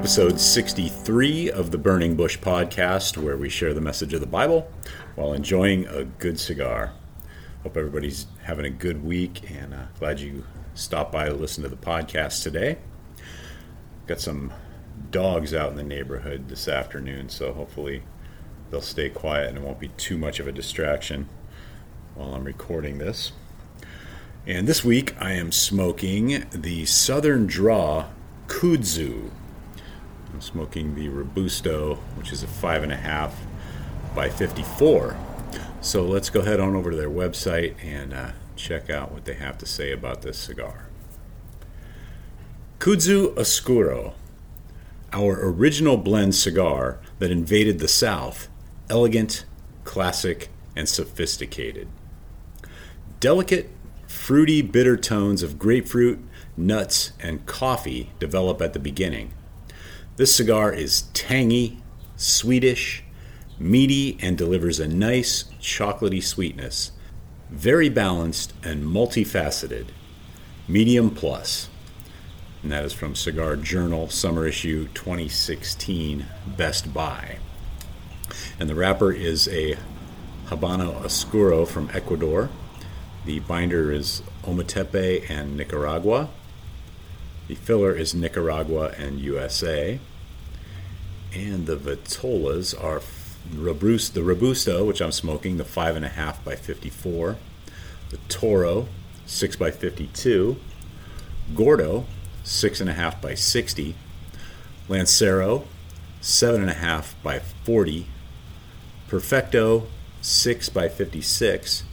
Episode 63 of the Burning Bush podcast, where we share the message of the Bible while enjoying a good cigar. Hope everybody's having a good week and uh, glad you stopped by to listen to the podcast today. Got some dogs out in the neighborhood this afternoon, so hopefully they'll stay quiet and it won't be too much of a distraction while I'm recording this. And this week I am smoking the Southern Draw Kudzu. I'm smoking the Robusto, which is a five and a half by 54. So let's go head on over to their website and uh, check out what they have to say about this cigar. Kudzu Oscuro, our original blend cigar that invaded the South, elegant, classic, and sophisticated. Delicate, fruity, bitter tones of grapefruit, nuts, and coffee develop at the beginning this cigar is tangy, sweetish, meaty, and delivers a nice chocolatey sweetness. Very balanced and multifaceted. Medium plus. And that is from Cigar Journal, summer issue 2016, Best Buy. And the wrapper is a Habano Oscuro from Ecuador. The binder is Ometepe and Nicaragua. The filler is Nicaragua and USA. And the Vitolas are Robusto, the Robusto, which I'm smoking, the 5.5 by 54. The Toro, 6 by 52. Gordo, 6.5 by 60. Lancero, 7.5 by 40. Perfecto, 6 by 56.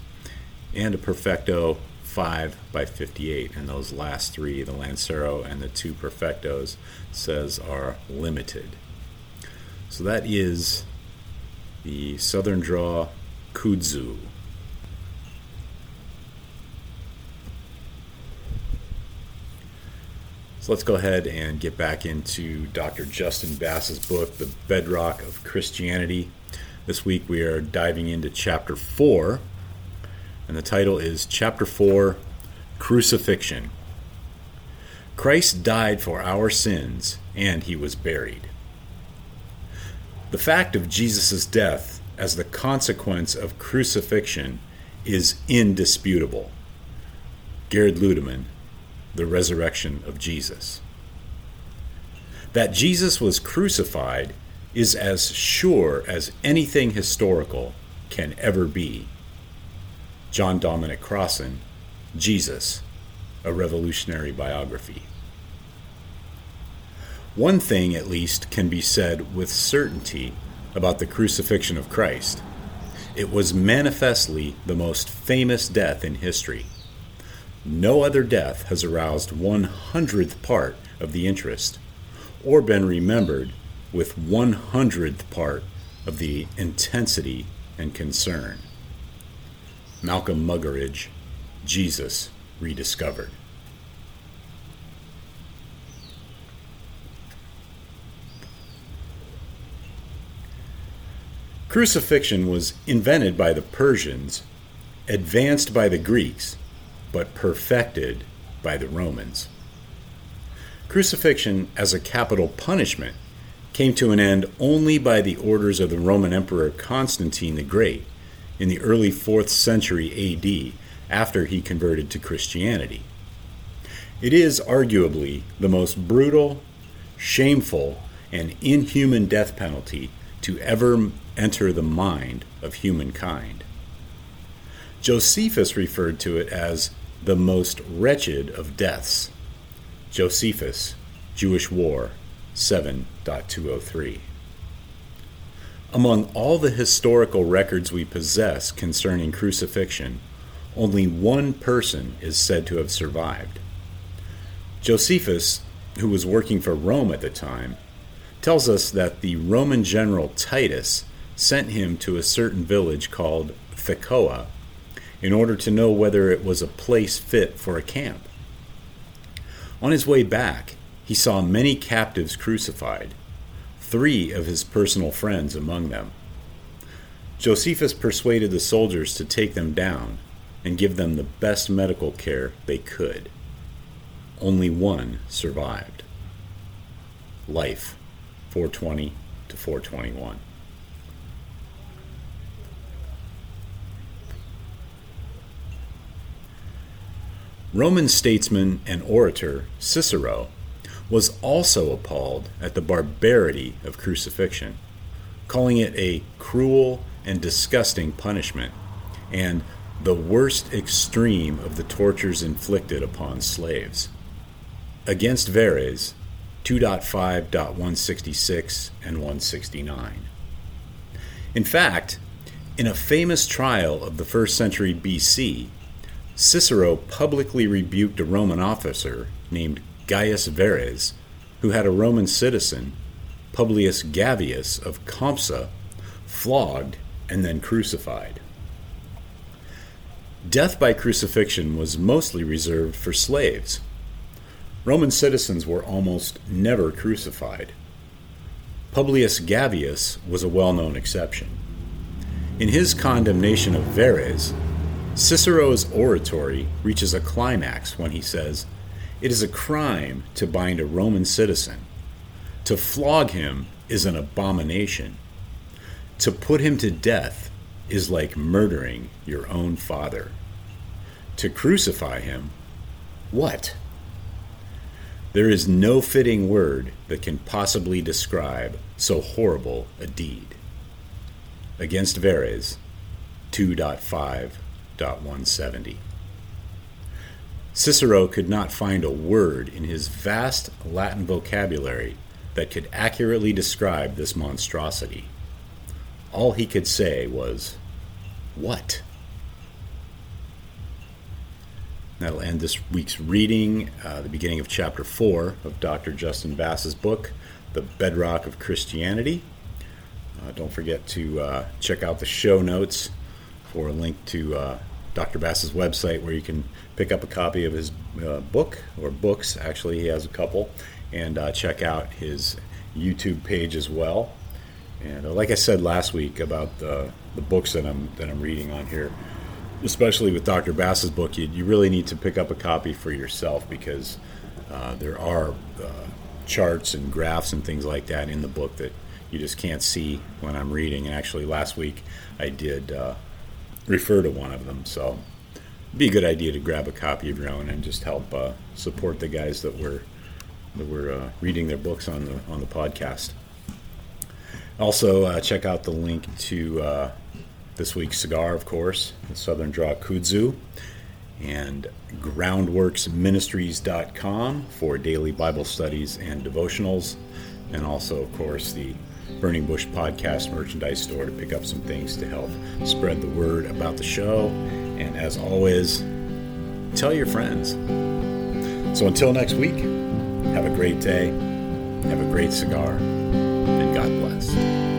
And a Perfecto 5 by 58. And those last three, the Lancero and the two Perfectos, says are limited. So that is the Southern Draw Kudzu. So let's go ahead and get back into Dr. Justin Bass's book, The Bedrock of Christianity. This week we are diving into chapter 4, and the title is Chapter 4 Crucifixion. Christ died for our sins, and he was buried. The fact of Jesus' death as the consequence of crucifixion is indisputable. Gerard Ludemann, The Resurrection of Jesus. That Jesus was crucified is as sure as anything historical can ever be. John Dominic Crossan, Jesus, a revolutionary biography. One thing, at least, can be said with certainty about the crucifixion of Christ it was manifestly the most famous death in history. No other death has aroused one hundredth part of the interest, or been remembered with one hundredth part of the intensity and concern. Malcolm Muggeridge, Jesus Rediscovered. Crucifixion was invented by the Persians, advanced by the Greeks, but perfected by the Romans. Crucifixion as a capital punishment came to an end only by the orders of the Roman Emperor Constantine the Great in the early 4th century AD after he converted to Christianity. It is arguably the most brutal, shameful, and inhuman death penalty to ever enter the mind of humankind. Josephus referred to it as the most wretched of deaths. Josephus, Jewish War 7.203. Among all the historical records we possess concerning crucifixion, only one person is said to have survived. Josephus, who was working for Rome at the time, tells us that the Roman general Titus sent him to a certain village called Thecoa in order to know whether it was a place fit for a camp. On his way back, he saw many captives crucified, three of his personal friends among them. Josephus persuaded the soldiers to take them down and give them the best medical care they could. Only one survived. Life, 420 to 421. Roman statesman and orator Cicero was also appalled at the barbarity of crucifixion, calling it a cruel and disgusting punishment and the worst extreme of the tortures inflicted upon slaves. Against Verres, 2.5.166 and 169. In fact, in a famous trial of the first century BC, Cicero publicly rebuked a Roman officer named Gaius Verres, who had a Roman citizen, Publius Gavius of Compsa, flogged and then crucified. Death by crucifixion was mostly reserved for slaves. Roman citizens were almost never crucified. Publius Gavius was a well known exception. In his condemnation of Verres, Cicero's oratory reaches a climax when he says, It is a crime to bind a Roman citizen. To flog him is an abomination. To put him to death is like murdering your own father. To crucify him, what? There is no fitting word that can possibly describe so horrible a deed. Against Verres, 2.5 170. Cicero could not find a word in his vast Latin vocabulary that could accurately describe this monstrosity. All he could say was, What? That'll end this week's reading, uh, the beginning of chapter 4 of Dr. Justin Bass's book, The Bedrock of Christianity. Uh, don't forget to uh, check out the show notes for a link to uh, Dr. Bass's website where you can pick up a copy of his uh, book or books. Actually, he has a couple, and uh, check out his YouTube page as well. And uh, like I said last week about the, the books that I'm that I'm reading on here, especially with Dr. Bass's book, you, you really need to pick up a copy for yourself because uh, there are uh, charts and graphs and things like that in the book that you just can't see when I'm reading. And actually, last week I did uh, refer to one of them. So it'd be a good idea to grab a copy of your own and just help uh, support the guys that were that were uh, reading their books on the on the podcast. Also, uh, check out the link to uh, this week's cigar, of course, the Southern Draw Kudzu, and groundworksministries.com for daily Bible studies and devotionals, and also, of course, the Burning Bush Podcast merchandise store to pick up some things to help spread the word about the show. And as always, tell your friends. So until next week, have a great day, have a great cigar, and God bless.